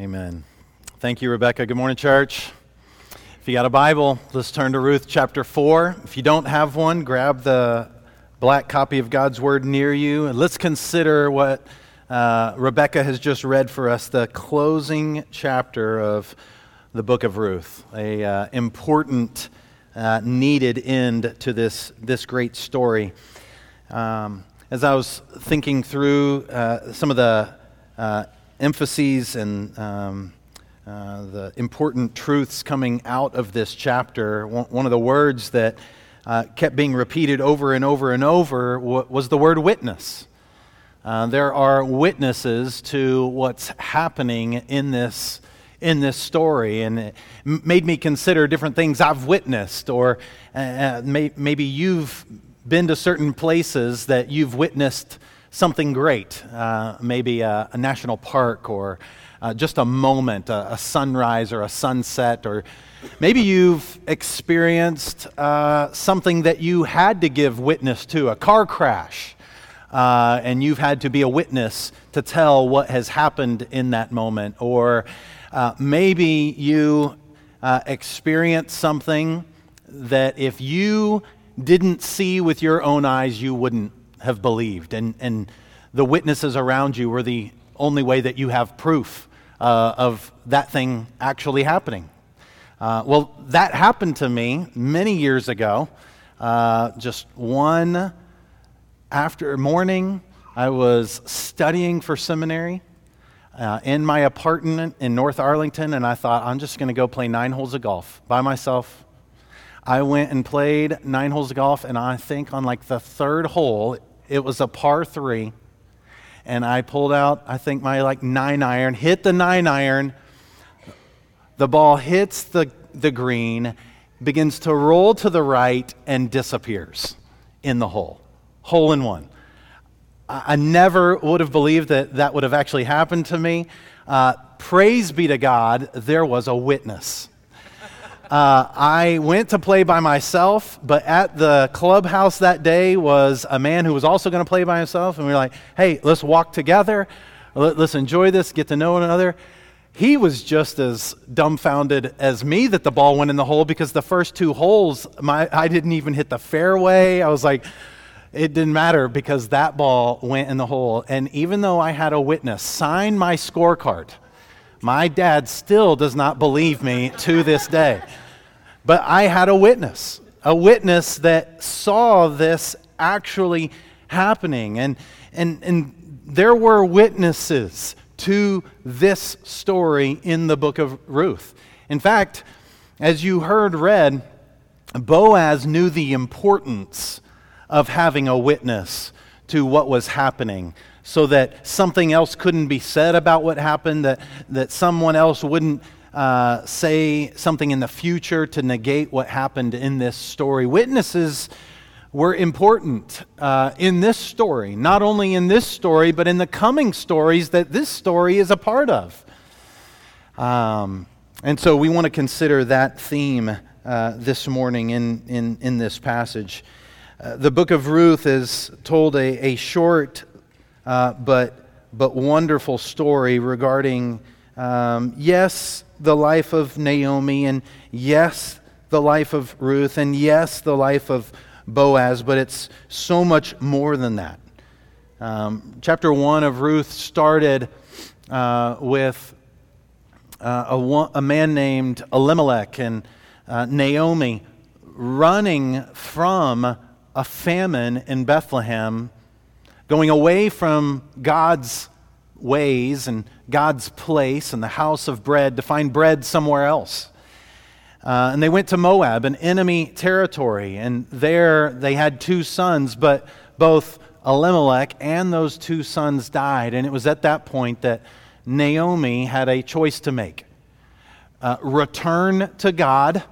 Amen. Thank you, Rebecca. Good morning, church. If you got a Bible, let's turn to Ruth chapter 4. If you don't have one, grab the black copy of God's Word near you. And let's consider what uh, Rebecca has just read for us the closing chapter of the book of Ruth, a uh, important, uh, needed end to this, this great story. Um, as I was thinking through uh, some of the uh, emphases and um, uh, the important truths coming out of this chapter, one of the words that uh, kept being repeated over and over and over was the word witness. Uh, there are witnesses to what's happening in this in this story, and it made me consider different things I've witnessed, or uh, uh, may, maybe you've been to certain places that you've witnessed something great, uh, maybe a, a, national park or uh, just a moment, a, a, sunrise or a sunset, or maybe you've experienced uh, something that you had to give witness to, a car crash, uh, and you've had to be a witness to tell what has happened in that moment. Or uh, maybe you uh, experienced something that if you didn't see with your own eyes, you wouldn't have believed. And, and the witnesses around you were the only way that you have proof uh, of that thing actually happening. Uh, well, that happened to me many years ago. Uh, just one after morning, I was studying for seminary uh, in my apartment in North Arlington, and I thought, I'm just going to go play nine holes of golf by myself. I went and played nine holes of golf, and I think on like the third hole, it was a par three. And I pulled out, I think, my like nine iron, hit the nine iron. The ball hits the, the green, begins to roll to the right, and disappears in the hole. Hole in one. I, never would have believed that that would have actually happened to me. Uh, praise be to God, there was a witness. Uh, I went to play by myself, but at the clubhouse that day was a man who was also going to play by himself. And we were like, hey, let's walk together. Let's enjoy this, get to know one another. He was just as dumbfounded as me that the ball went in the hole because the first two holes, my, I didn't even hit the fairway. I was like, it didn't matter because that ball went in the hole. And even though I had a witness sign my scorecard, my dad still does not believe me to this day. But I had a witness, a witness that saw this actually happening. And, and, and there were witnesses to this story in the book of Ruth. In fact, as you heard read, Boaz knew the importance of having a witness to what was happening so that something else couldn't be said about what happened, that, that someone else wouldn't uh, say something in the future to negate what happened in this story. Witnesses were important uh, in this story, not only in this story, but in the coming stories that this story is a part of. Um, and so we want to consider that theme uh, this morning in, in, in this passage. Uh, the book of Ruth is told a, a short uh, but, but wonderful story regarding, um, yes, the life of Naomi, and yes, the life of Ruth, and yes, the life of Boaz, but it's so much more than that. Um, chapter 1 of Ruth started uh, with uh, a, a, man named Elimelech and uh, Naomi running from a famine in Bethlehem going away from God's ways and God's place and the house of bread to find bread somewhere else. Uh, and they went to Moab, an enemy territory, and there they had two sons, but both Elimelech and those two sons died. And it was at that point that Naomi had a choice to make uh, return to God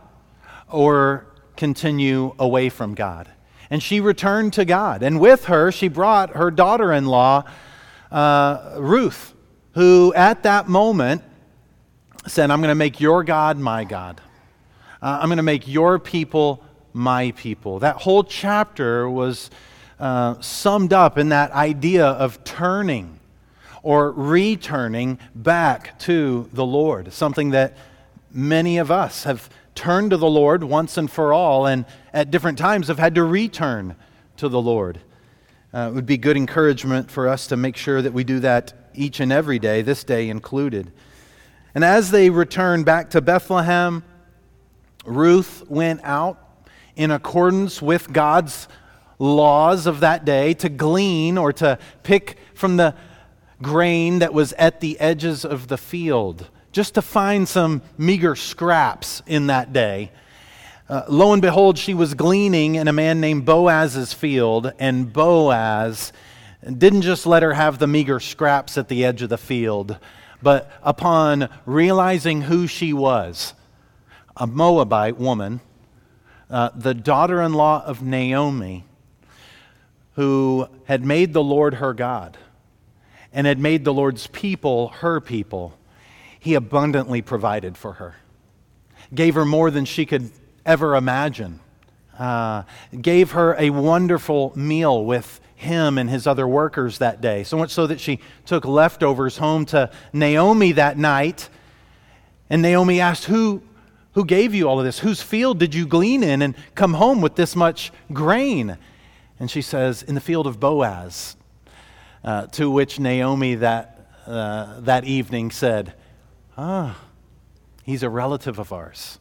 or continue away from God and she returned to God. And with her, she brought her daughter in law, uh, Ruth, who at that moment said, I'm going to make your God my God. Uh, I'm going to make your people my people. That whole chapter was uh, summed up in that idea of turning or returning back to the Lord, something that many of us have turned to the Lord once and for all, and at different times have had to return to the Lord. Uh, it would be good encouragement for us to make sure that we do that each and every day, this day included. And as they returned back to Bethlehem, Ruth went out in accordance with God's laws of that day to glean or to pick from the grain that was at the edges of the field, just to find some meager scraps in that day. Uh, lo and behold, she was gleaning in a man named Boaz's field, and Boaz didn't just let her have the meager scraps at the edge of the field, but upon realizing who she was, a Moabite woman, uh, the daughter in law of Naomi, who had made the Lord her God and had made the Lord's people her people, he abundantly provided for her, gave her more than she could ever imagine, uh, gave her a wonderful meal with him and his other workers that day. So much so that she took leftovers home to Naomi that night. And Naomi asked, Who, who gave you all of this? Whose field did you glean in and come home with this much grain? And she says, In the field of Boaz. Uh, to which Naomi that, uh, that evening said, Ah, he's a relative of ours.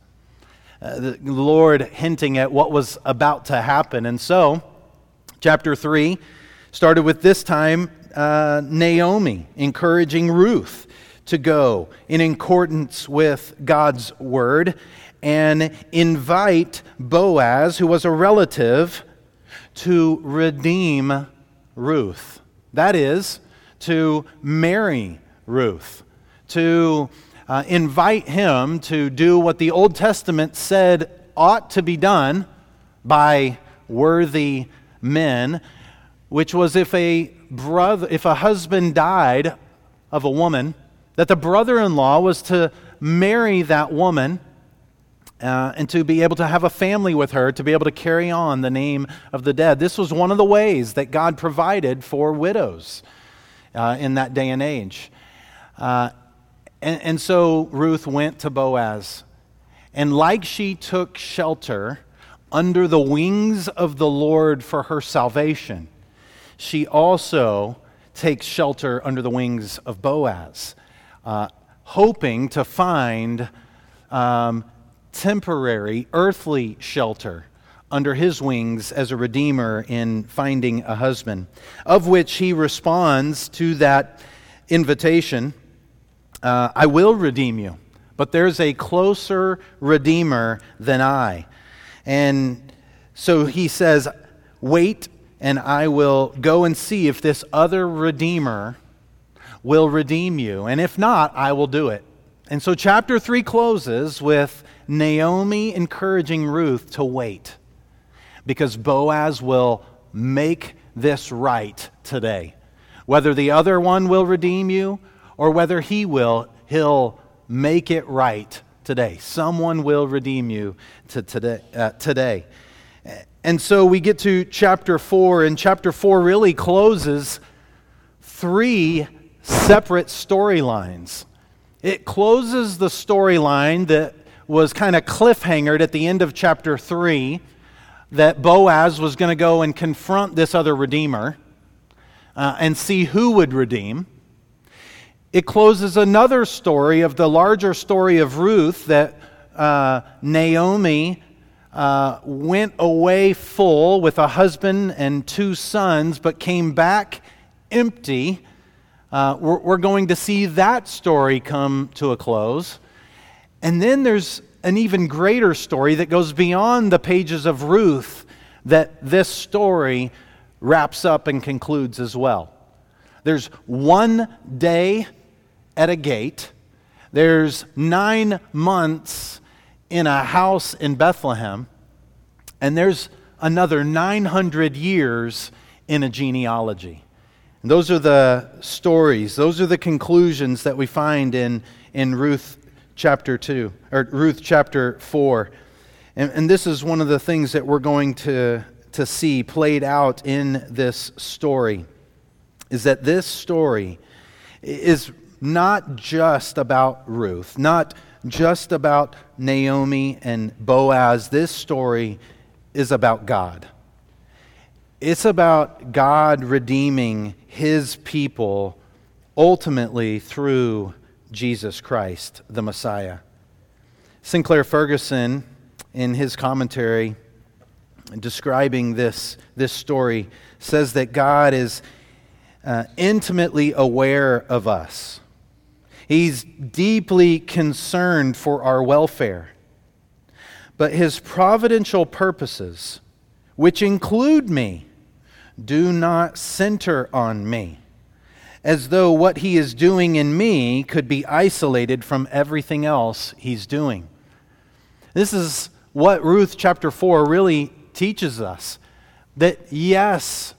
Uh, the Lord hinting at what was about to happen. And so, Chapter 3 started with this time uh, Naomi encouraging Ruth to go in accordance with God's word and invite Boaz, who was a relative, to redeem Ruth. That is, to marry Ruth, to uh, invite him to do what the Old Testament said ought to be done by worthy men, which was if a brother, if a husband died of a woman, that the brother-in-law was to marry that woman uh, and to be able to have a family with her, to be able to carry on the name of the dead. This was one of the ways that God provided for widows uh, in that day and age. Uh, and, and so Ruth went to Boaz. And like she took shelter under the wings of the Lord for her salvation, she also takes shelter under the wings of Boaz, uh, hoping to find um, temporary earthly shelter under his wings as a redeemer in finding a husband, of which he responds to that invitation uh, I will redeem you, but there's a closer redeemer than I. And so he says, Wait, and I will go and see if this other Redeemer will redeem you. And if not, I will do it. And so chapter 3 closes with Naomi encouraging Ruth to wait because Boaz will make this right today. Whether the other one will redeem you or whether he will, he'll make it right today. Someone will redeem you to today, uh, today. And so we get to chapter 4, and chapter 4 really closes three separate storylines. It closes the storyline that was kind of cliffhangered at the end of chapter 3 that Boaz was going to go and confront this other redeemer uh, and see who would redeem it closes another story of the larger story of Ruth that uh, Naomi uh, went away full with a husband and two sons, but came back empty. Uh, we're, we're going to see that story come to a close. And then there's an even greater story that goes beyond the pages of Ruth that this story wraps up and concludes as well. There's one day at a gate. There's nine months in a house in Bethlehem. And there's another 900 years in a genealogy. And those are the stories, those are the conclusions that we find in, in Ruth chapter 2, or Ruth chapter 4. And, and this is one of the things that we're going to, to see played out in this story, is that this story is not just about Ruth, not just about Naomi and Boaz. This story is about God. It's about God redeeming his people ultimately through Jesus Christ, the Messiah. Sinclair Ferguson, in his commentary describing this, this story, says that God is uh, intimately aware of us. He's deeply concerned for our welfare. But his providential purposes, which include me, do not center on me, as though what he is doing in me could be isolated from everything else he's doing. This is what Ruth chapter 4 really teaches us that yes,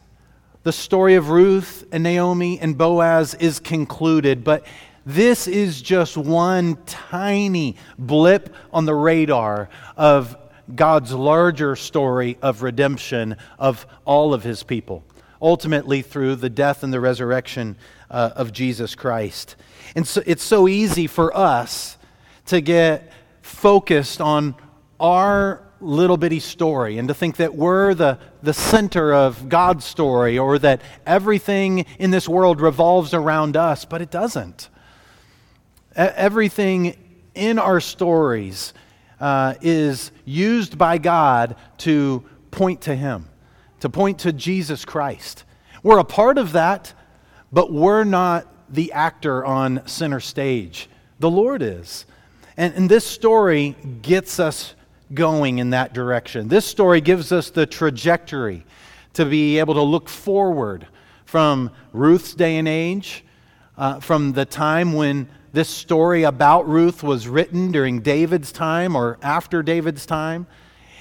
the story of Ruth and Naomi and Boaz is concluded, but this is just one tiny blip on the radar of God's larger story of redemption of all of his people, ultimately through the death and the resurrection uh, of Jesus Christ. And so it's so easy for us to get focused on our little bitty story and to think that we're the, the center of God's story or that everything in this world revolves around us, but it doesn't. Everything in our stories uh, is used by God to point to Him, to point to Jesus Christ. We're a part of that, but we're not the actor on center stage. The Lord is. And, and this story gets us going in that direction. This story gives us the trajectory to be able to look forward from Ruth's day and age, uh, from the time when this story about Ruth was written during David's time or after David's time.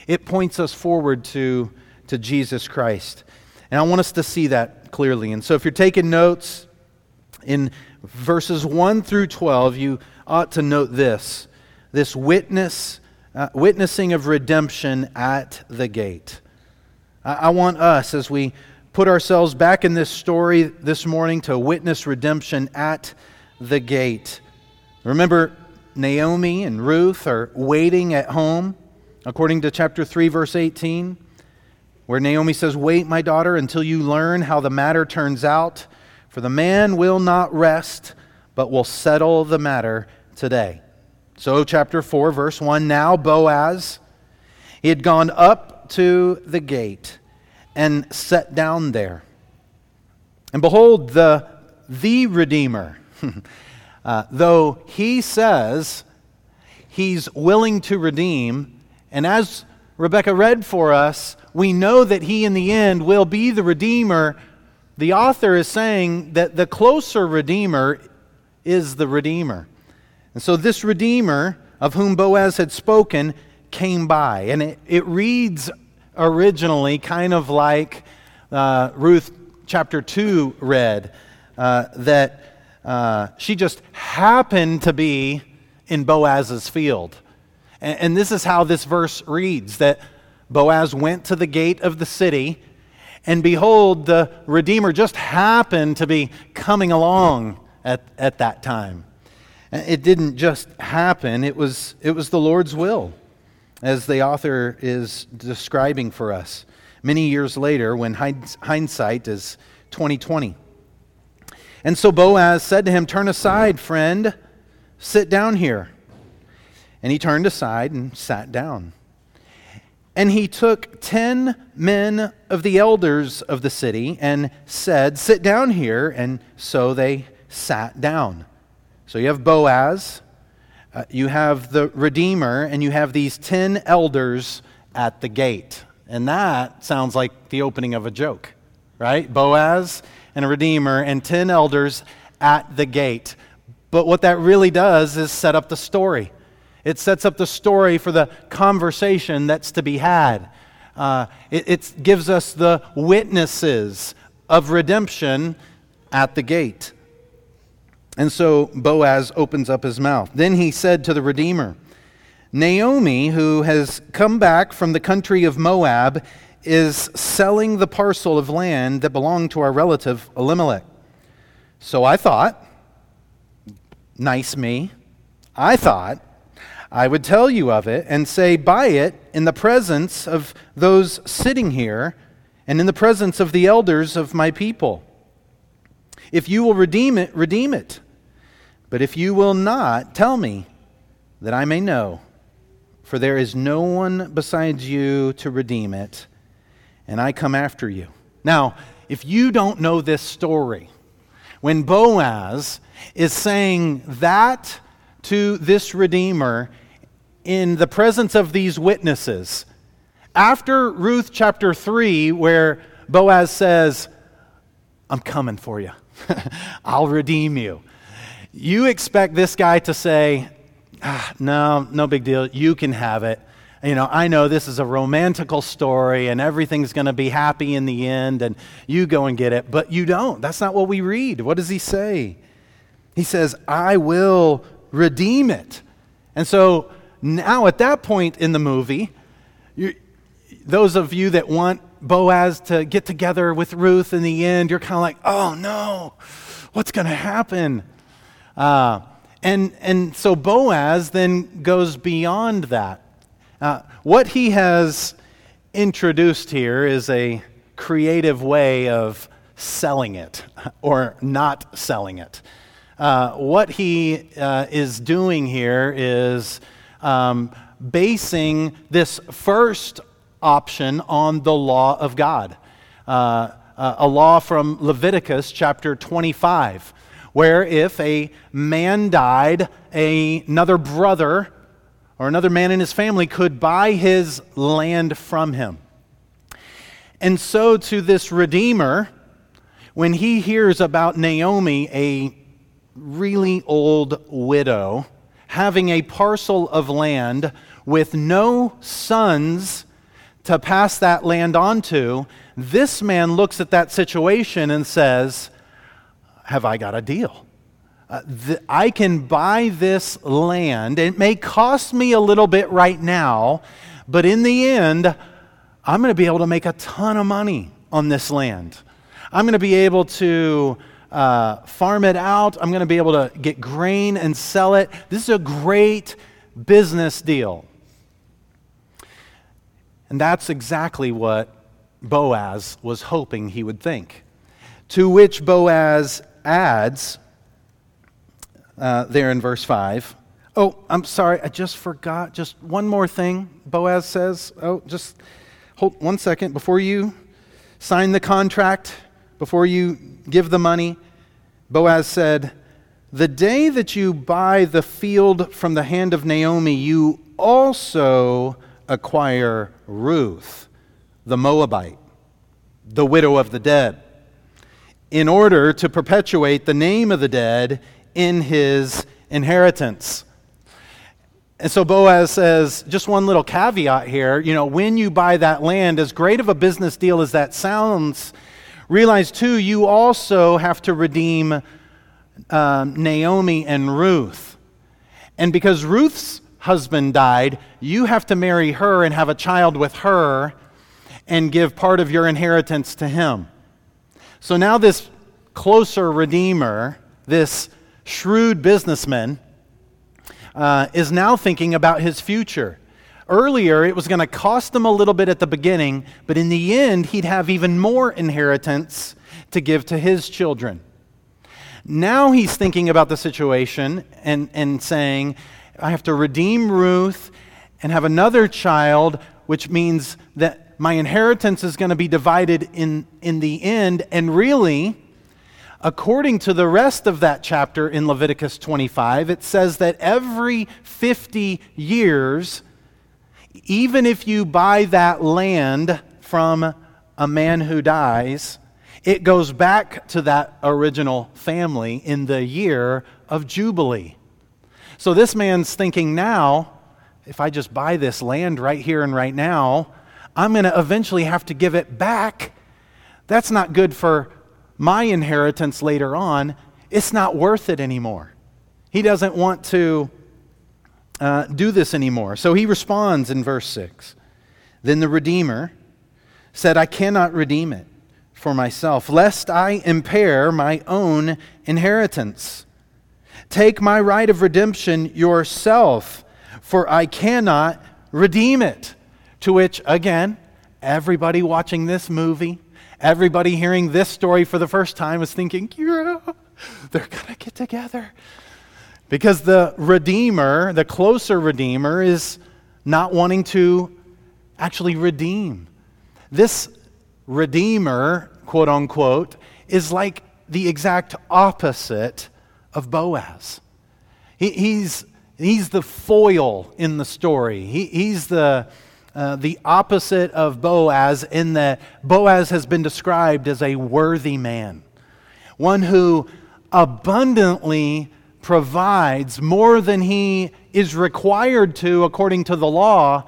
It points us forward to, to Jesus Christ. And I want us to see that clearly. And so if you're taking notes in verses 1 through 12, you ought to note this this witness uh, witnessing of redemption at the gate. I, I want us, as we put ourselves back in this story this morning, to witness redemption at the gate. Remember, Naomi and Ruth are waiting at home, according to chapter 3, verse 18, where Naomi says, Wait, my daughter, until you learn how the matter turns out, for the man will not rest, but will settle the matter today. So, chapter 4, verse 1 Now Boaz, he had gone up to the gate and sat down there. And behold, the, the Redeemer, uh, though he says he's willing to redeem, and as Rebecca read for us, we know that he in the end will be the Redeemer. The author is saying that the closer Redeemer is the Redeemer. And so this Redeemer, of whom Boaz had spoken, came by. And it, it reads originally kind of like uh, Ruth chapter 2 read, uh, that uh, she just happened to be in Boaz's field. And, and this is how this verse reads that Boaz went to the gate of the city, and behold, the Redeemer just happened to be coming along at, at that time. It didn't just happen, it was, it was the Lord's will, as the author is describing for us many years later when hindsight is 2020. And so Boaz said to him, Turn aside, friend, sit down here. And he turned aside and sat down. And he took ten men of the elders of the city and said, Sit down here. And so they sat down. So you have Boaz, uh, you have the Redeemer, and you have these 10 elders at the gate. And that sounds like the opening of a joke, right? Boaz and a Redeemer and 10 elders at the gate. But what that really does is set up the story. It sets up the story for the conversation that's to be had. Uh, it, it gives us the witnesses of redemption at the gate. And so Boaz opens up his mouth. Then he said to the Redeemer, Naomi, who has come back from the country of Moab, is selling the parcel of land that belonged to our relative Elimelech. So I thought, Nice me. I thought I would tell you of it and say, Buy it in the presence of those sitting here and in the presence of the elders of my people. If you will redeem it, redeem it. But if you will not, tell me that I may know. For there is no one besides you to redeem it, and I come after you. Now, if you don't know this story, when Boaz is saying that to this Redeemer in the presence of these witnesses, after Ruth chapter 3, where Boaz says, I'm coming for you, I'll redeem you. You expect this guy to say, ah, No, no big deal. You can have it. You know, I know this is a romantical story and everything's going to be happy in the end and you go and get it. But you don't. That's not what we read. What does he say? He says, I will redeem it. And so now at that point in the movie, those of you that want Boaz to get together with Ruth in the end, you're kind of like, oh no, what's going to happen? Uh, and, and so Boaz then goes beyond that. Uh, what he has introduced here is a creative way of selling it or not selling it. Uh, what he uh, is doing here is um, basing this first option on the law of God, uh, uh a law from Leviticus chapter 25 where if a man died, a, another brother or another man in his family could buy his land from him. And so, to this Redeemer, when he hears about Naomi, a really old widow, having a parcel of land with no sons to pass that land on to, this man looks at that situation and says, have I got a deal? Uh, th- I can buy this land. It may cost me a little bit right now, but in the end, I'm going to be able to make a ton of money on this land. I'm going to be able to uh, farm it out. I'm going to be able to get grain and sell it. This is a great business deal. And that's exactly what Boaz was hoping he would think. To which Boaz adds uh, there in verse 5. Oh, I'm sorry, I just forgot. Just one more thing, Boaz says. Oh, just hold one second. Before you sign the contract, before you give the money, Boaz said, The day that you buy the field from the hand of Naomi, you also acquire Ruth, the Moabite, the widow of the dead in order to perpetuate the name of the dead in his inheritance. And so Boaz says, just one little caveat here. You know, when you buy that land, as great of a business deal as that sounds, realize too, you also have to redeem um, Naomi and Ruth. And because Ruth's husband died, you have to marry her and have a child with her and give part of your inheritance to him. So now, this closer redeemer, this shrewd businessman, uh, is now thinking about his future. Earlier, it was going to cost him a little bit at the beginning, but in the end, he'd have even more inheritance to give to his children. Now he's thinking about the situation and, and saying, I have to redeem Ruth and have another child, which means that my inheritance is going to be divided in, in the end. And really, according to the rest of that chapter in Leviticus 25, it says that every 50 years, even if you buy that land from a man who dies, it goes back to that original family in the year of Jubilee. So this man's thinking now, if I just buy this land right here and right now, I'm going to eventually have to give it back. That's not good for my inheritance later on. It's not worth it anymore. He doesn't want to uh, do this anymore. So he responds in verse 6. Then the Redeemer said, I cannot redeem it for myself, lest I impair my own inheritance. Take my right of redemption yourself, for I cannot redeem it. To which, again, everybody watching this movie, everybody hearing this story for the first time is thinking, yeah, they're going to get together. Because the Redeemer, the closer Redeemer, is not wanting to actually redeem. This Redeemer, quote unquote, is like the exact opposite of Boaz. He, he's, he's the foil in the story. He, he's the, uh, the opposite of Boaz in that Boaz has been described as a worthy man, one who abundantly provides more than he is required to according to the law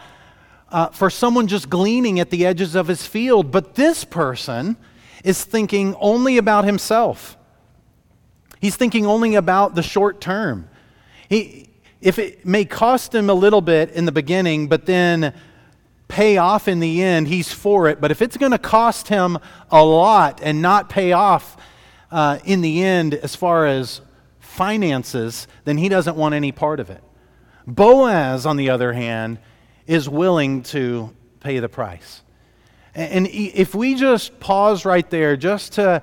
uh, for someone just gleaning at the edges of his field. But this person is thinking only about himself. He's thinking only about the short term. He, if it may cost him a little bit in the beginning, but then pay off in the end, he's for it. But if it's going to cost him a lot and not pay off uh, in the end as far as finances, then he doesn't want any part of it. Boaz, on the other hand, is willing to pay the price. And if we just pause right there, just to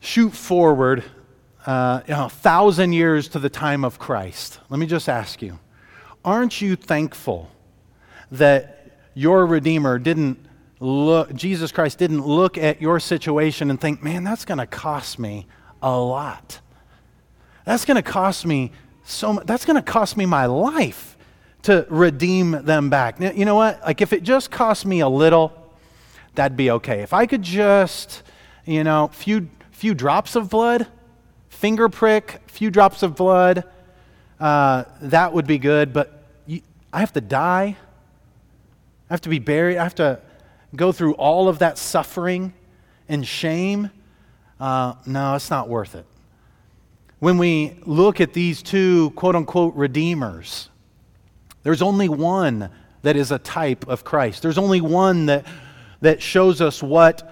shoot forward uh, you know, a thousand years to the time of Christ, let me just ask you aren't you thankful that your Redeemer didn't look, Jesus Christ didn't look at your situation and think, man, that's going to cost me a lot? That's going to cost me so much. That's going to cost me my life to redeem them back. You know what? Like, if it just cost me a little, that'd be okay. If I could just, you know, few few drops of blood, finger prick, few drops of blood, uh, that would be good. But you, I have to die. I have to be buried. I have to go through all of that suffering and shame. Uh, no, it's not worth it when we look at these two quote unquote redeemers, there's only one that is a type of Christ. There's only one that, that shows us what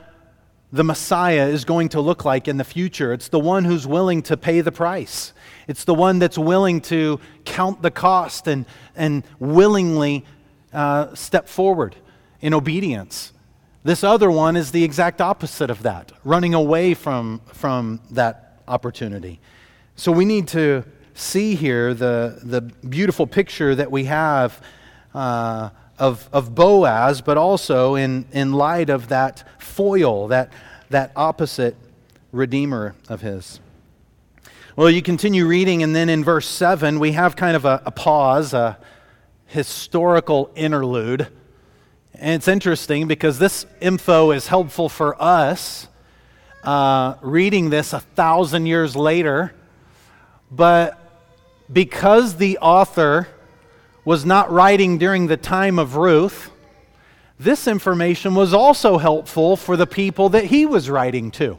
the Messiah is going to look like in the future. It's the one who's willing to pay the price. It's the one that's willing to count the cost and, and willingly uh, step forward in obedience. This other one is the exact opposite of that, running away from, from that opportunity. So we need to see here the, the beautiful picture that we have uh, of, of Boaz, but also in, in light of that foil, that, that opposite redeemer of his. Well, you continue reading, and then in verse 7, we have kind of a, a pause, a historical interlude. And it's interesting because this info is helpful for us uh, reading this a thousand years later but because the author was not writing during the time of Ruth, this information was also helpful for the people that he was writing to.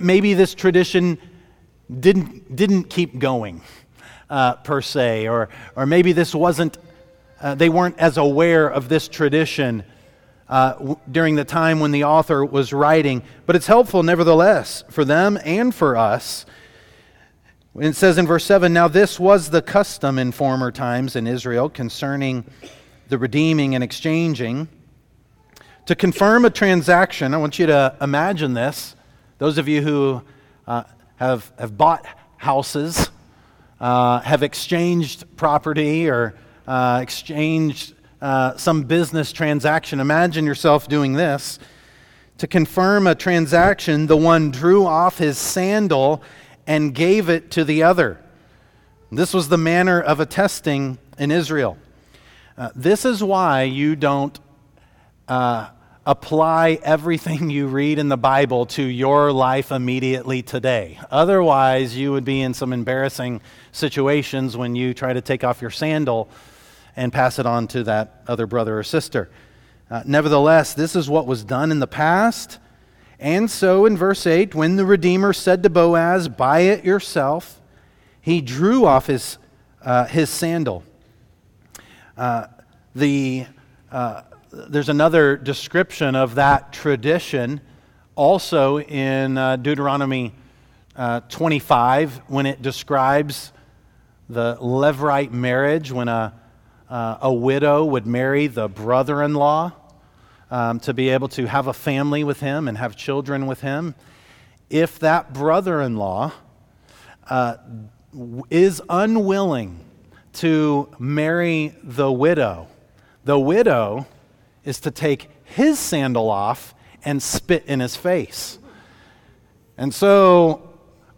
Maybe this tradition didn't, didn't keep going, uh, per se, or, or maybe this wasn't, uh, they weren't as aware of this tradition uh, w- during the time when the author was writing. But it's helpful, nevertheless, for them and for us it says in verse 7 Now this was the custom in former times in Israel concerning the redeeming and exchanging. To confirm a transaction, I want you to imagine this. Those of you who uh, have, have bought houses, uh, have exchanged property, or uh, exchanged uh, some business transaction, imagine yourself doing this. To confirm a transaction, the one drew off his sandal and gave it to the other. This was the manner of attesting in Israel. Uh, this is why you don't uh, apply everything you read in the Bible to your life immediately today. Otherwise, you would be in some embarrassing situations when you try to take off your sandal and pass it on to that other brother or sister. Uh, nevertheless, this is what was done in the past and so in verse 8, when the Redeemer said to Boaz, Buy it yourself, he drew off his, uh, his sandal. Uh, the, uh, there's another description of that tradition also in uh, Deuteronomy uh, 25 when it describes the Levirate marriage, when a, uh, a widow would marry the brother in law um, to be able to have a family with him and have children with him. If that brother in law uh, is unwilling to marry the widow, the widow is to take his sandal off and spit in his face. And so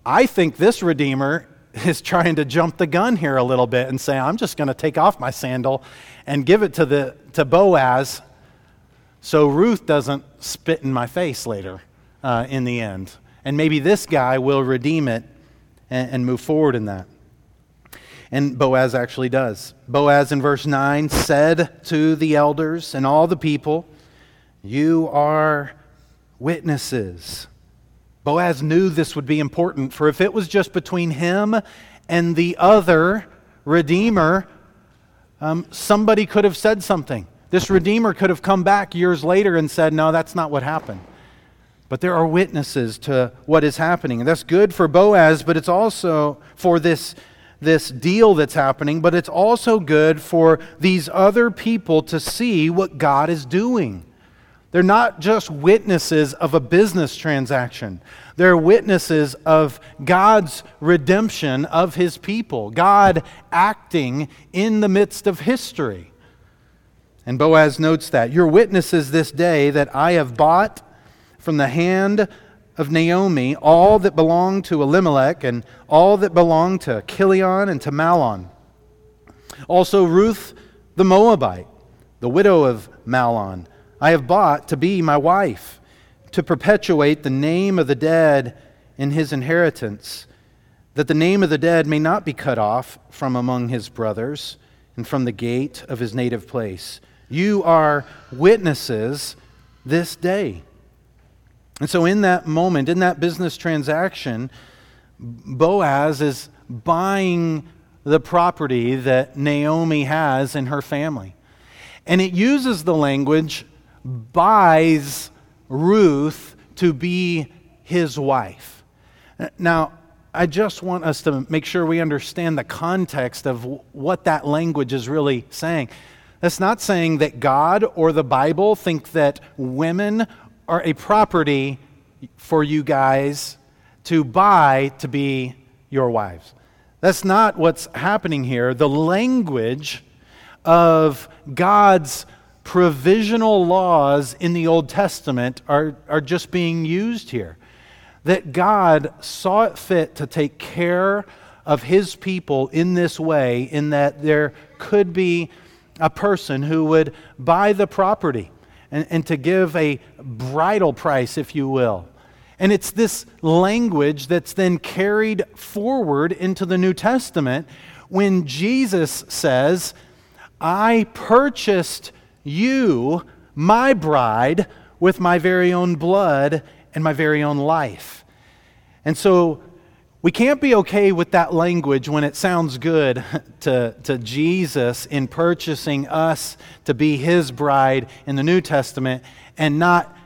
I think this Redeemer is trying to jump the gun here a little bit and say, I'm just going to take off my sandal and give it to, the, to Boaz so Ruth doesn't spit in my face later uh, in the end. And maybe this guy will redeem it and, and move forward in that. And Boaz actually does. Boaz in verse 9 said to the elders and all the people, You are witnesses. Boaz knew this would be important, for if it was just between him and the other Redeemer, um, somebody could have said something. This Redeemer could have come back years later and said, No, that's not what happened. But there are witnesses to what is happening. And that's good for Boaz, but it's also for this, this deal that's happening, but it's also good for these other people to see what God is doing. They're not just witnesses of a business transaction. They're witnesses of God's redemption of his people, God acting in the midst of history. And Boaz notes that. You're witnesses this day that I have bought from the hand of Naomi all that belonged to Elimelech and all that belonged to Chilion and to Mahlon. Also, Ruth the Moabite, the widow of Mahlon, I have bought to be my wife, to perpetuate the name of the dead in his inheritance, that the name of the dead may not be cut off from among his brothers and from the gate of his native place. You are witnesses this day. And so, in that moment, in that business transaction, Boaz is buying the property that Naomi has in her family. And it uses the language buys Ruth to be his wife. Now, I just want us to make sure we understand the context of what that language is really saying. That's not saying that God or the Bible think that women are a property for you guys to buy to be your wives. That's not what's happening here. The language of God's provisional laws in the Old Testament are, are just being used here. That God saw it fit to take care of his people in this way, in that there could be a person who would buy the property and, and to give a bridal price, if you will. And it's this language that's then carried forward into the New Testament when Jesus says, I purchased you, my bride, with my very own blood and my very own life. And so we can't be okay with that language when it sounds good to, to Jesus in purchasing us to be his bride in the New Testament and not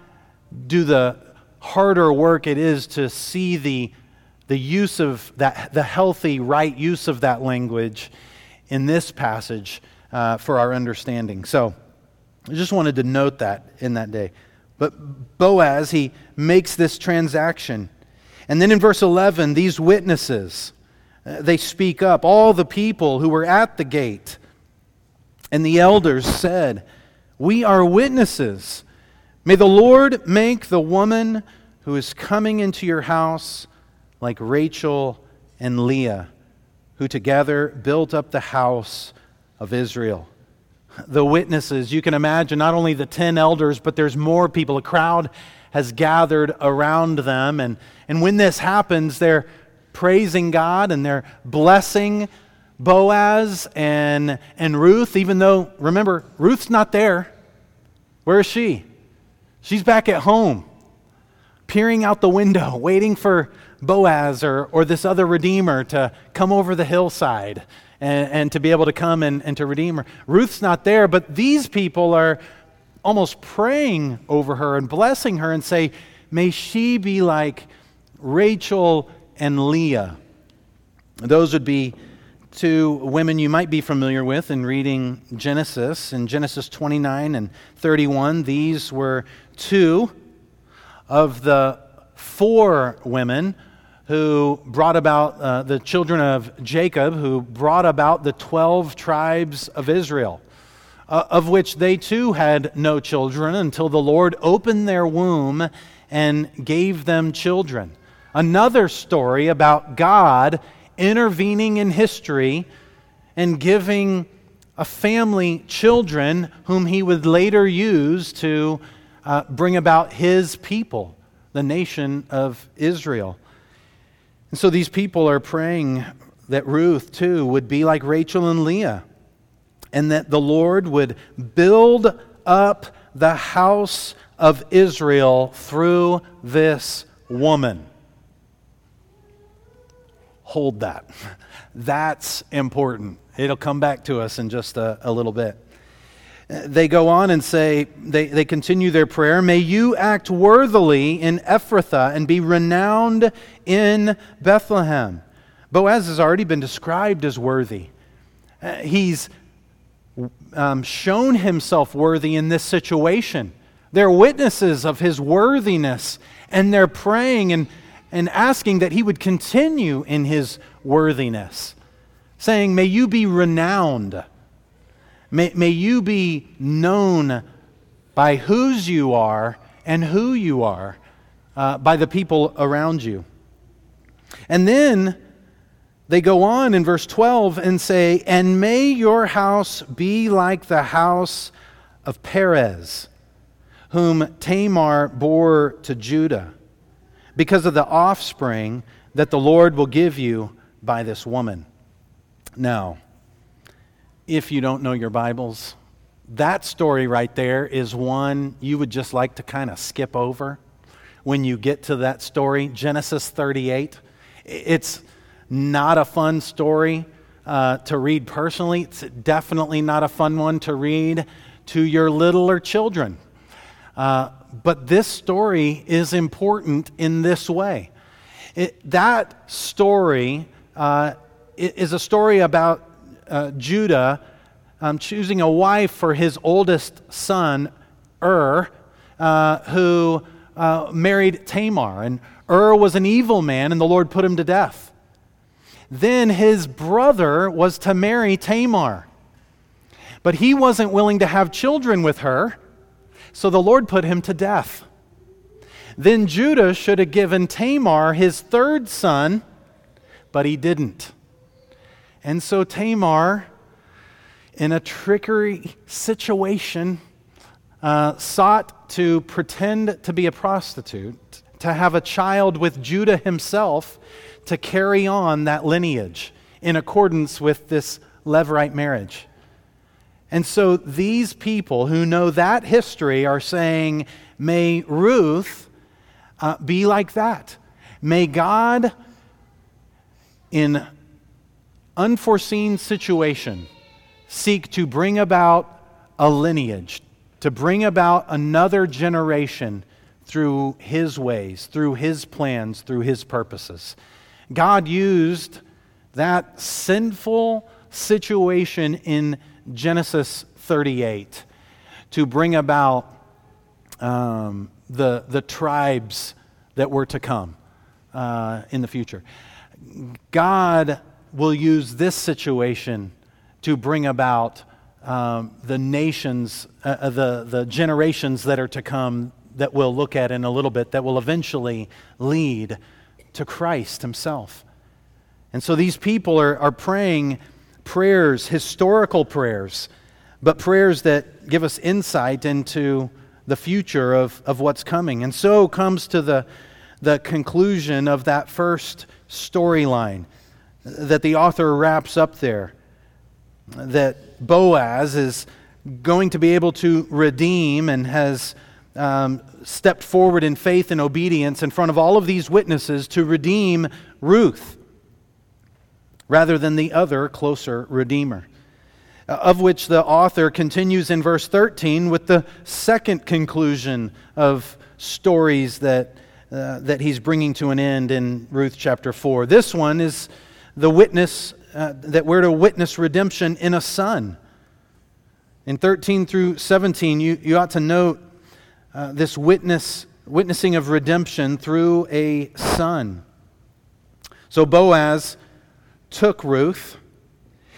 do the harder work it is to see the, the use of that, the healthy, right use of that language in this passage uh, for our understanding. So, I just wanted to note that in that day. But Boaz, he makes this transaction. And then in verse 11, these witnesses, uh, they speak up. All the people who were at the gate and the elders said, We are witnesses. May the Lord make the woman who is coming into your house like Rachel and Leah, who together built up the house of Israel the witnesses. You can imagine not only the 10 elders, but there's more people. A crowd has gathered around them. And, and when this happens, they're praising God and they're blessing Boaz and, and Ruth, even though, remember, Ruth's not there. Where is she? She's back at home, peering out the window, waiting for Boaz or, or this other Redeemer to come over the hillside and, and to be able to come and, and to redeem her. Ruth's not there, but these people are almost praying over her and blessing her and say, May she be like Rachel and Leah. Those would be two women you might be familiar with in reading Genesis. In Genesis 29 and 31, these were two of the four women who brought about uh, the children of Jacob, who brought about the 12 tribes of Israel, uh, of which they too had no children until the Lord opened their womb and gave them children. Another story about God intervening in history and giving a family children whom he would later use to uh, bring about his people, the nation of Israel. And so these people are praying that Ruth, too, would be like Rachel and Leah, and that the Lord would build up the house of Israel through this woman hold that. That's important. It'll come back to us in just a, a little bit. They go on and say, they, they continue their prayer, May you act worthily in Ephrathah and be renowned in Bethlehem. Boaz has already been described as worthy. Uh, he's um, shown himself worthy in this situation. They're witnesses of his worthiness, and they're praying and and asking that he would continue in his worthiness, saying, May you be renowned. May, may you be known by whose you are and who you are uh, by the people around you. And then they go on in verse 12 and say, And may your house be like the house of Perez, whom Tamar bore to Judah because of the offspring that the Lord will give you by this woman. Now, if you don't know your Bibles, that story right there is one you would just like to kind of skip over when you get to that story, Genesis 38. It's not a fun story uh, to read personally. It's definitely not a fun one to read to your littler children. Uh, but this story is important in this way. It, that story uh, is a story about uh, Judah um, choosing a wife for his oldest son, Ur, uh, who uh, married Tamar. And Ur was an evil man, and the Lord put him to death. Then his brother was to marry Tamar. But he wasn't willing to have children with her so the Lord put him to death. Then Judah should have given Tamar his third son, but he didn't. And so Tamar, in a trickery situation, uh, sought to pretend to be a prostitute, to have a child with Judah himself, to carry on that lineage in accordance with this Levirate marriage. And so these people who know that history are saying, may Ruth uh, be like that. May God, in unforeseen situation, seek to bring about a lineage, to bring about another generation through his ways, through his plans, through his purposes. God used that sinful situation in Genesis 38 to bring about um, the, the tribes that were to come uh, in the future. God will use this situation to bring about um, the nations, uh, uh, the, the generations that are to come that we'll look at in a little bit that will eventually lead to Christ Himself. And so these people are, are praying prayers, historical prayers, but prayers that give us insight into the future of, of what's coming. And so comes to the, the conclusion of that first storyline that the author wraps up there that Boaz is going to be able to redeem and has um, stepped forward in faith and obedience in front of all of these witnesses to redeem Ruth rather than the other closer Redeemer. Uh, of which the author continues in verse 13 with the second conclusion of stories that uh, that he's bringing to an end in Ruth chapter 4. This one is the witness uh, that we're to witness redemption in a son. In 13 through 17, you, you ought to note uh, this witness, witnessing of redemption through a son. So Boaz took Ruth,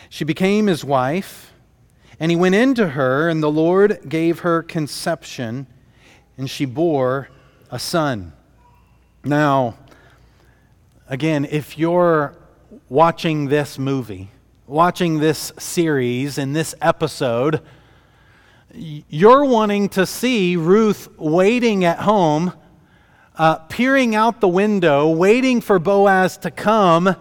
she became his wife, and he went into her, and the Lord gave her conception, and she bore a son. Now, again, if you're watching this movie, watching this series in this episode, you're wanting to see Ruth waiting at home, uh, peering out the window, waiting for Boaz to come,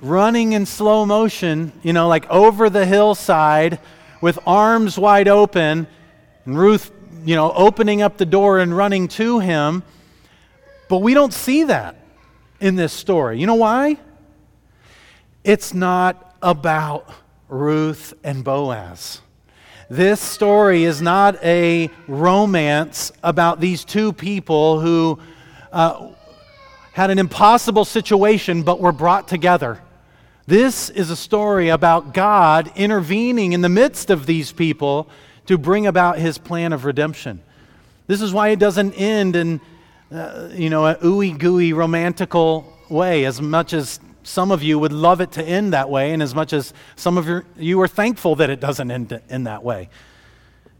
running in slow motion, you know, like over the hillside with arms wide open, and Ruth, you know, opening up the door and running to him. But we don't see that in this story. You know why? It's not about Ruth and Boaz. This story is not a romance about these two people who uh, had an impossible situation but were brought together. This is a story about God intervening in the midst of these people to bring about his plan of redemption. This is why it doesn't end in, uh, you know, a ooey gooey romantical way, as much as some of you would love it to end that way, and as much as some of you are thankful that it doesn't end in that way.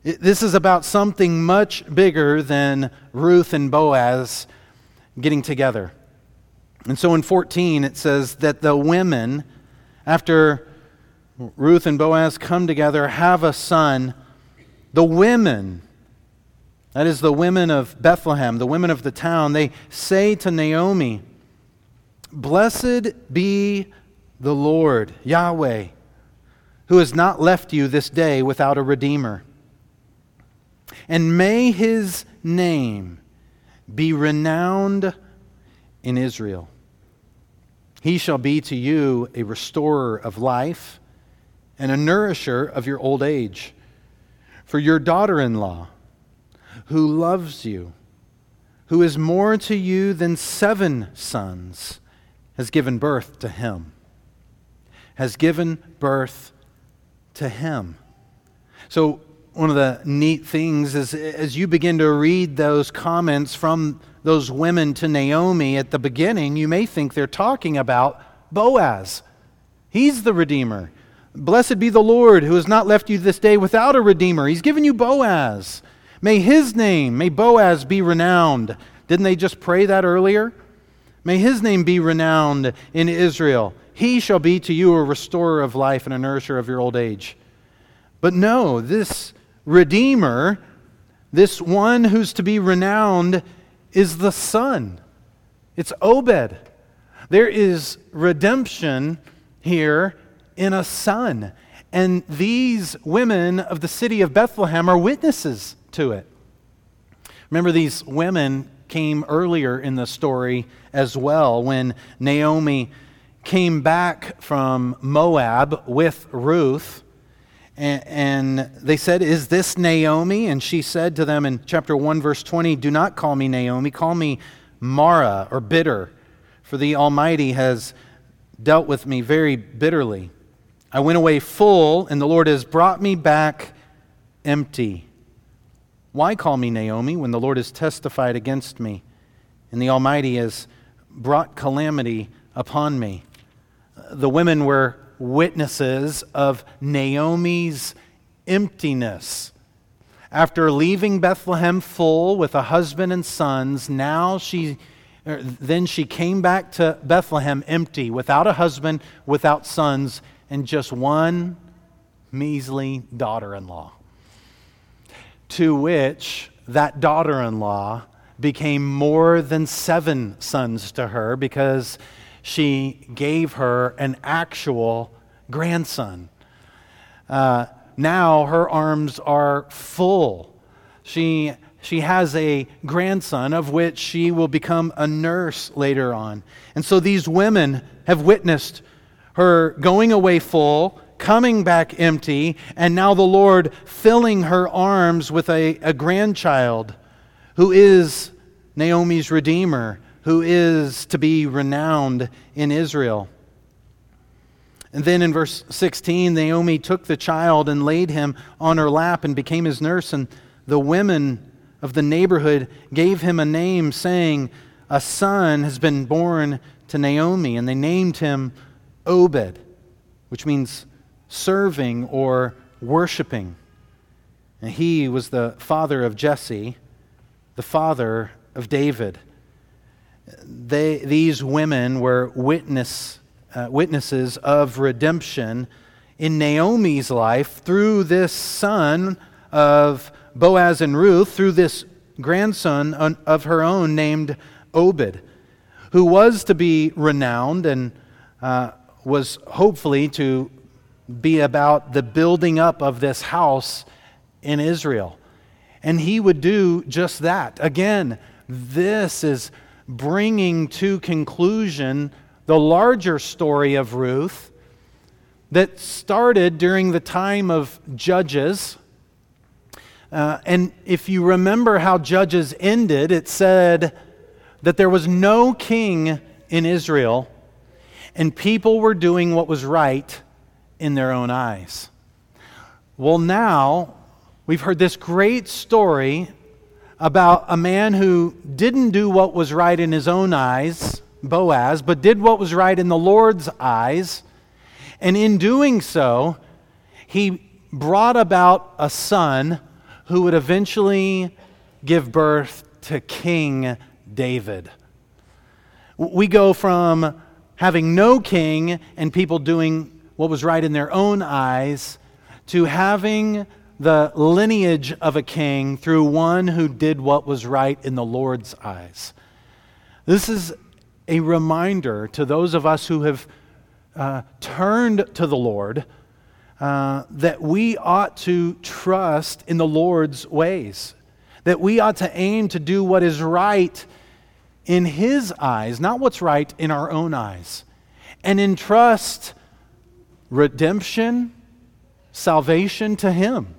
This is about something much bigger than Ruth and Boaz getting together. And so in 14, it says that the women, after Ruth and Boaz come together, have a son. The women, that is the women of Bethlehem, the women of the town, they say to Naomi, Blessed be the Lord, Yahweh, who has not left you this day without a redeemer. And may his name be renowned in Israel. He shall be to you a restorer of life and a nourisher of your old age. For your daughter in law, who loves you, who is more to you than seven sons, has given birth to him. Has given birth to him. So, one of the neat things is as you begin to read those comments from those women to Naomi at the beginning, you may think they're talking about Boaz. He's the Redeemer. Blessed be the Lord who has not left you this day without a Redeemer. He's given you Boaz. May his name, may Boaz be renowned. Didn't they just pray that earlier? May his name be renowned in Israel. He shall be to you a restorer of life and a nourisher of your old age. But no, this Redeemer, this one who's to be renowned, is the Son. It's Obed. There is redemption here in a son. And these women of the city of Bethlehem are witnesses to it. Remember, these women came earlier in the story as well when Naomi came back from Moab with Ruth. And, they said, Is this Naomi? And she said to them in chapter 1, verse 20, Do not call me Naomi, call me Mara or bitter, for the Almighty has dealt with me very bitterly. I went away full, and the Lord has brought me back empty. Why call me Naomi when the Lord has testified against me and the Almighty has brought calamity upon me? The women were witnesses of Naomi's emptiness. After leaving Bethlehem full with a husband and sons, now she er, then she came back to Bethlehem empty, without a husband, without sons, and just one measly daughter in law to which that daughter in law became more than seven sons to her because she gave her an actual grandson. Uh, now her arms are full. She, she has a grandson of which she will become a nurse later on. And so these women have witnessed her going away full coming back empty, and now the Lord filling her arms with a, a grandchild who is Naomi's Redeemer, who is to be renowned in Israel. And then in verse 16, Naomi took the child and laid him on her lap and became his nurse. And the women of the neighborhood gave him a name, saying, A son has been born to Naomi. And they named him Obed, which means serving or worshiping. And he was the father of Jesse, the father of David. They, these women were witness uh, witnesses of redemption in Naomi's life through this son of Boaz and Ruth, through this grandson of her own named Obed, who was to be renowned and uh, was hopefully to be about the building up of this house in Israel. And he would do just that. Again, this is bringing to conclusion the larger story of Ruth that started during the time of Judges. Uh, and if you remember how Judges ended, it said that there was no king in Israel, and people were doing what was right in their own eyes. Well, now we've heard this great story about a man who didn't do what was right in his own eyes Boaz, but did what was right in the Lord's eyes. And in doing so, he brought about a son who would eventually give birth to King David. We go from having no king and people doing what was right in their own eyes to having the lineage of a king through one who did what was right in the Lord's eyes. This is a reminder to those of us who have uh, turned to the Lord uh, that we ought to trust in the Lord's ways, that we ought to aim to do what is right in His eyes, not what's right in our own eyes, and entrust redemption, salvation to Him,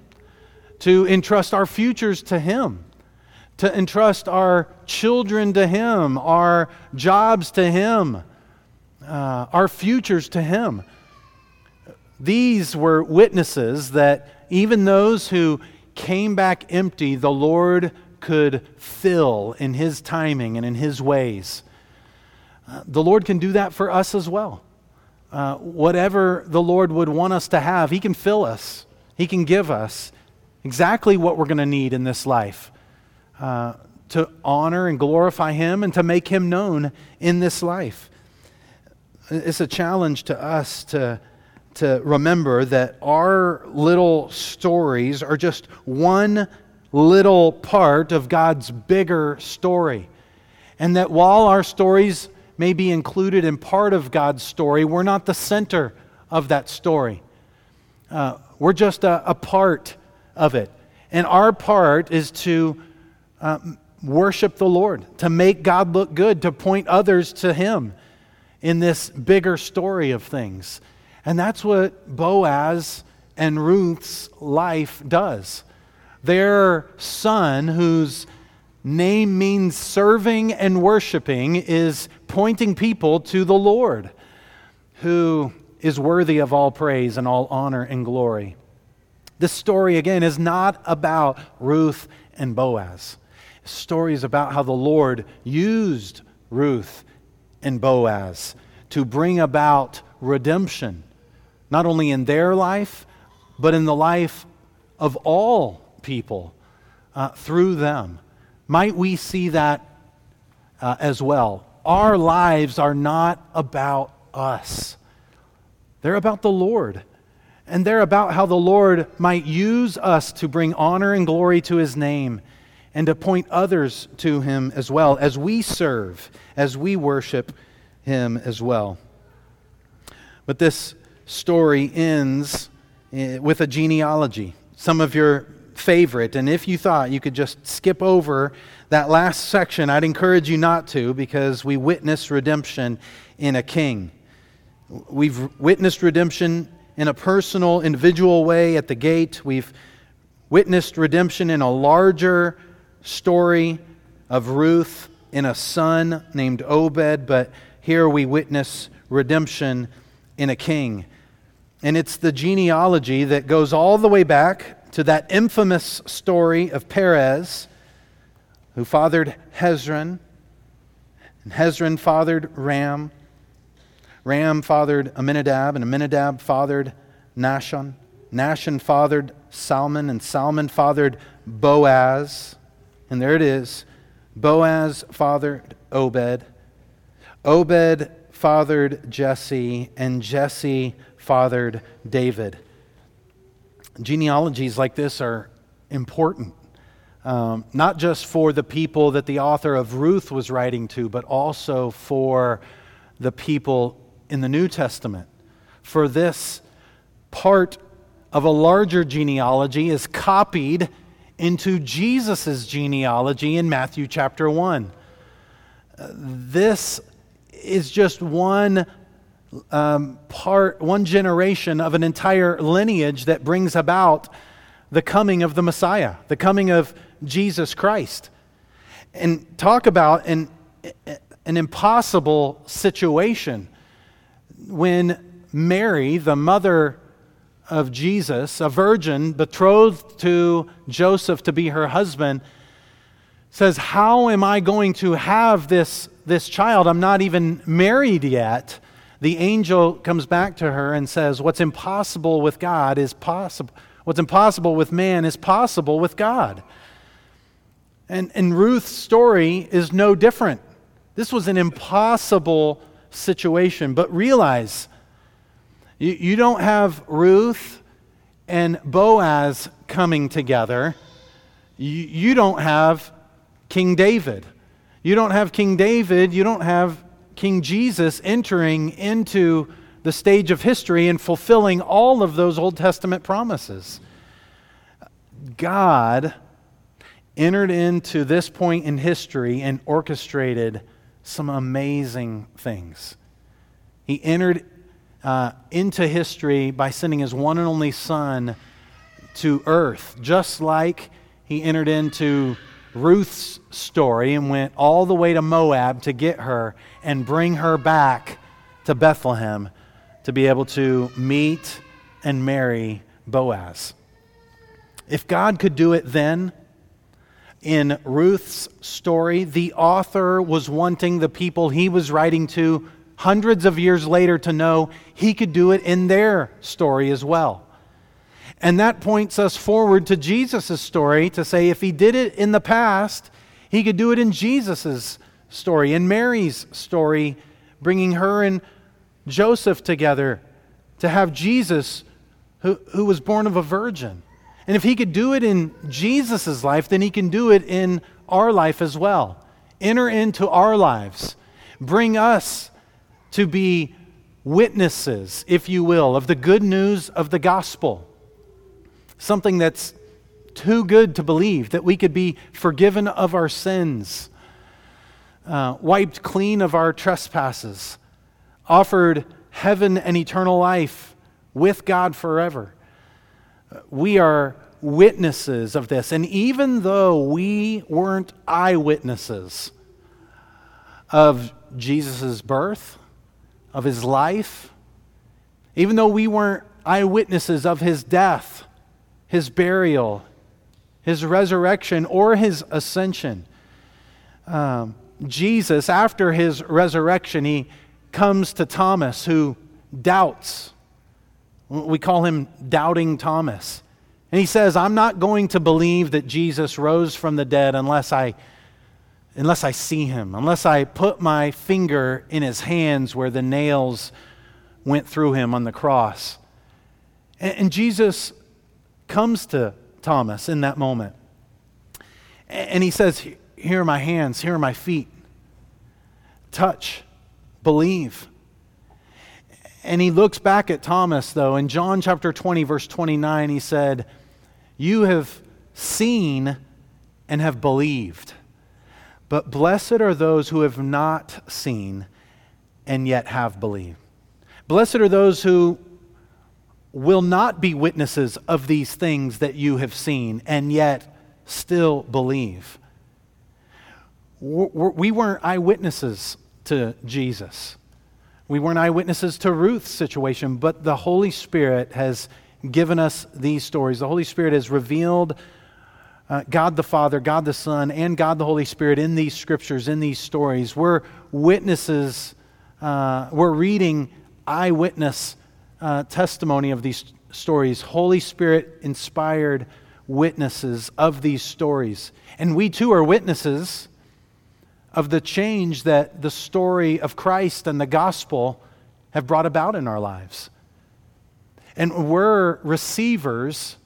to entrust our futures to Him to entrust our children to Him, our jobs to Him, uh, our futures to Him. These were witnesses that even those who came back empty, the Lord could fill in His timing and in His ways. Uh, the Lord can do that for us as well. Uh, whatever the Lord would want us to have, He can fill us, He can give us exactly what we're going to need in this life. Uh, to honor and glorify Him and to make Him known in this life. It's a challenge to us to, to remember that our little stories are just one little part of God's bigger story. And that while our stories may be included in part of God's story, we're not the center of that story. Uh, we're just a, a part of it. And our part is to uh, worship the Lord, to make God look good, to point others to Him in this bigger story of things. And that's what Boaz and Ruth's life does. Their son, whose name means serving and worshiping, is pointing people to the Lord, who is worthy of all praise and all honor and glory. This story, again, is not about Ruth and Boaz stories about how the Lord used Ruth and Boaz to bring about redemption, not only in their life, but in the life of all people uh, through them. Might we see that uh, as well? Our lives are not about us, they're about the Lord. And they're about how the Lord might use us to bring honor and glory to his name and to point others to Him as well, as we serve, as we worship Him as well. But this story ends eh, with a genealogy, some of your favorite. And if you thought you could just skip over that last section, I'd encourage you not to because we witness redemption in a king. We've witnessed redemption in a personal, individual way at the gate. We've witnessed redemption in a larger story of Ruth in a son named Obed, but here we witness redemption in a king. And it's the genealogy that goes all the way back to that infamous story of Perez, who fathered Hezron, and Hezron fathered Ram. Ram fathered Amminadab, and Amminadab fathered Nahshon. Nahshon fathered Salmon, and Salmon fathered Boaz. And there it is Boaz fathered Obed. Obed fathered Jesse, and Jesse fathered David. Genealogies like this are important, um, not just for the people that the author of Ruth was writing to, but also for the people in the New Testament. For this part of a larger genealogy is copied into Jesus' genealogy in Matthew chapter 1. Uh, this is just one um, part, one generation of an entire lineage that brings about the coming of the Messiah, the coming of Jesus Christ. And talk about an, an impossible situation when Mary, the mother of Jesus, a virgin betrothed to Joseph to be her husband, says, How am I going to have this, this child? I'm not even married yet. The angel comes back to her and says, What's impossible with God is possible. What's impossible with man is possible with God. And, and Ruth's story is no different. This was an impossible situation. But realize, you, you don't have Ruth and Boaz coming together. You, you don't have King David. You don't have King David. You don't have King Jesus entering into the stage of history and fulfilling all of those Old Testament promises. God entered into this point in history and orchestrated some amazing things. He entered uh, into history by sending his one and only Son to earth, just like he entered into Ruth's story and went all the way to Moab to get her and bring her back to Bethlehem to be able to meet and marry Boaz. If God could do it then, in Ruth's story, the author was wanting the people he was writing to hundreds of years later to know he could do it in their story as well. And that points us forward to Jesus' story to say if he did it in the past, he could do it in Jesus' story, in Mary's story, bringing her and Joseph together to have Jesus, who, who was born of a virgin. And if he could do it in Jesus' life, then he can do it in our life as well. Enter into our lives. Bring us to be witnesses, if you will, of the good news of the gospel. Something that's too good to believe, that we could be forgiven of our sins, uh, wiped clean of our trespasses, offered heaven and eternal life with God forever we are witnesses of this. And even though we weren't eyewitnesses of Jesus' birth, of his life, even though we weren't eyewitnesses of his death, his burial, his resurrection, or his ascension, um, Jesus, after his resurrection, he comes to Thomas, who doubts we call him Doubting Thomas. And he says, I'm not going to believe that Jesus rose from the dead unless I, unless I see him, unless I put my finger in his hands where the nails went through him on the cross. And, and Jesus comes to Thomas in that moment. And he says, Here are my hands, here are my feet. Touch, believe. And he looks back at Thomas, though. In John chapter 20, verse 29, he said, You have seen and have believed. But blessed are those who have not seen and yet have believed. Blessed are those who will not be witnesses of these things that you have seen and yet still believe. We weren't eyewitnesses to Jesus. We weren't eyewitnesses to Ruth's situation, but the Holy Spirit has given us these stories. The Holy Spirit has revealed uh, God the Father, God the Son, and God the Holy Spirit in these scriptures, in these stories. We're witnesses, uh, we're reading eyewitness uh, testimony of these stories, Holy Spirit inspired witnesses of these stories. And we too are witnesses of the change that the story of Christ and the gospel have brought about in our lives. And we're receivers,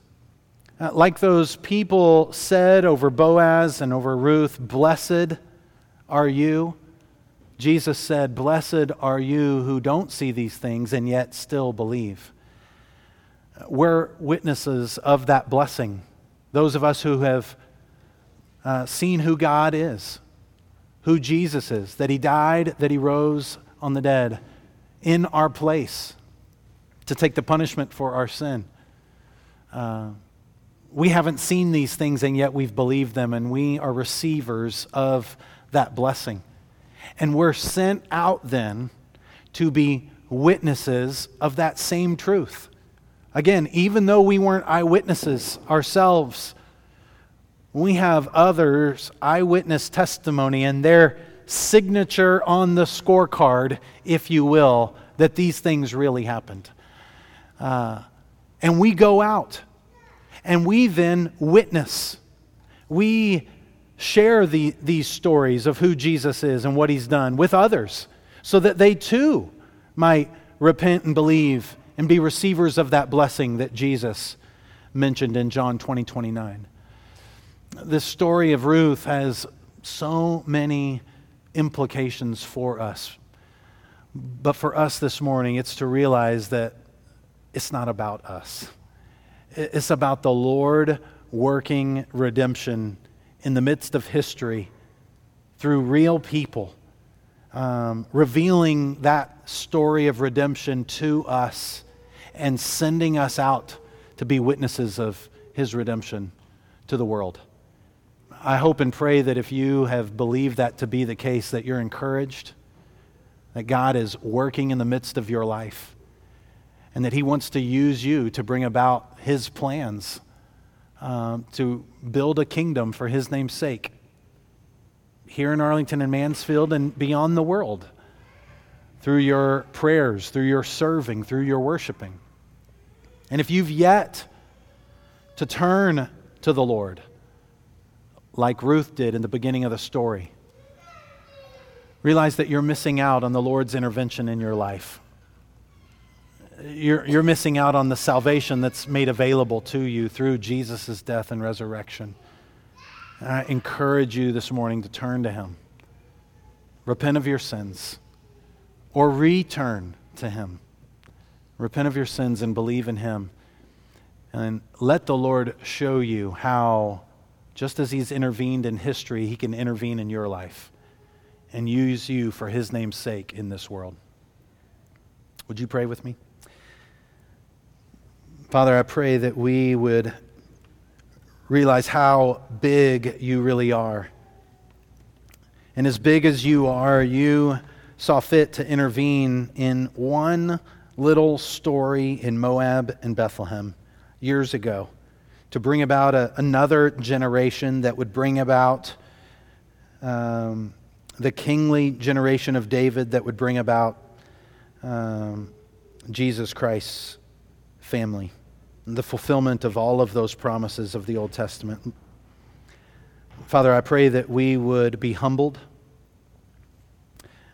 uh, like those people said over Boaz and over Ruth, Blessed are you. Jesus said, Blessed are you who don't see these things and yet still believe. We're witnesses of that blessing. Those of us who have uh, seen who God is, who Jesus is, that He died, that He rose on the dead in our place to take the punishment for our sin. Uh, we haven't seen these things and yet we've believed them, and we are receivers of that blessing. And we're sent out then to be witnesses of that same truth. Again, even though we weren't eyewitnesses ourselves, we have others' eyewitness testimony and their signature on the scorecard, if you will, that these things really happened. Uh, and we go out and we then witness. We share the, these stories of who Jesus is and what he's done with others so that they too might repent and believe and be receivers of that blessing that Jesus mentioned in John 20 29. This story of Ruth has so many implications for us. But for us this morning, it's to realize that it's not about us. It's about the Lord working redemption in the midst of history through real people, um, revealing that story of redemption to us and sending us out to be witnesses of his redemption to the world. I hope and pray that if you have believed that to be the case, that you're encouraged, that God is working in the midst of your life and that He wants to use you to bring about His plans um, to build a kingdom for His name's sake here in Arlington and Mansfield and beyond the world through your prayers, through your serving, through your worshiping. And if you've yet to turn to the Lord, like Ruth did in the beginning of the story, realize that you're missing out on the Lord's intervention in your life you're, you're missing out on the salvation that's made available to you through Jesus' death and resurrection. And I encourage you this morning to turn to Him. Repent of your sins or return to Him. Repent of your sins and believe in Him. And let the Lord show you how, just as He's intervened in history, He can intervene in your life and use you for His name's sake in this world. Would you pray with me? Father, I pray that we would realize how big you really are. And as big as you are, you saw fit to intervene in one little story in Moab and Bethlehem years ago to bring about a, another generation that would bring about um, the kingly generation of David that would bring about um, Jesus Christ's family the fulfillment of all of those promises of the Old Testament. Father, I pray that we would be humbled,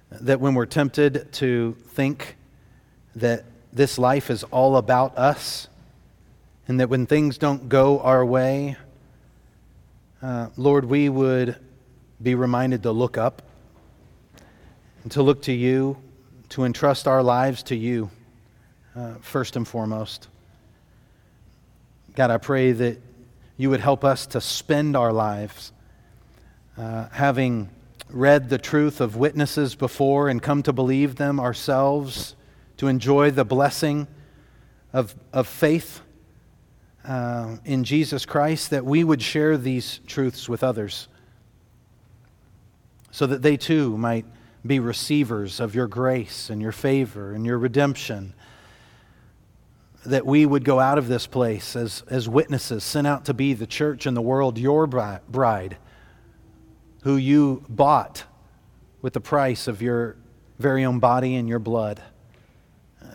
that when we're tempted to think that this life is all about us, and that when things don't go our way, uh, Lord, we would be reminded to look up and to look to you, to entrust our lives to you, uh, first and foremost. God, I pray that you would help us to spend our lives uh, having read the truth of witnesses before and come to believe them ourselves, to enjoy the blessing of, of faith uh, in Jesus Christ, that we would share these truths with others. so that they too might be receivers of your grace and your favor and your redemption. That we would go out of this place as, as witnesses sent out to be the church in the world, your bride, who you bought with the price of your very own body and your blood.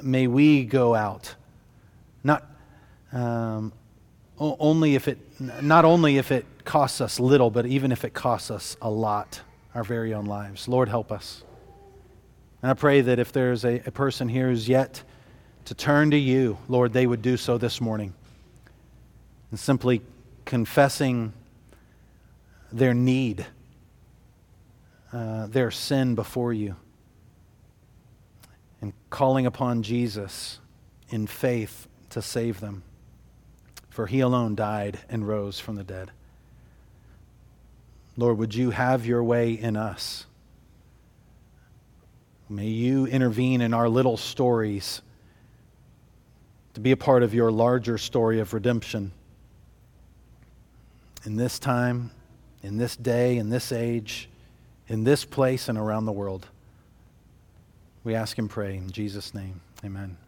May we go out, not um, only if it, not only if it costs us little, but even if it costs us a lot, our very own lives. Lord, help us. And I pray that if there's a, a person here who's yet to turn to you, Lord, they would do so this morning. And simply confessing their need, uh, their sin before you, and calling upon Jesus in faith to save them for he alone died and rose from the dead. Lord, would you have your way in us? May you intervene in our little stories to be a part of your larger story of redemption. In this time, in this day, in this age, in this place, and around the world. We ask and pray in Jesus' name. Amen.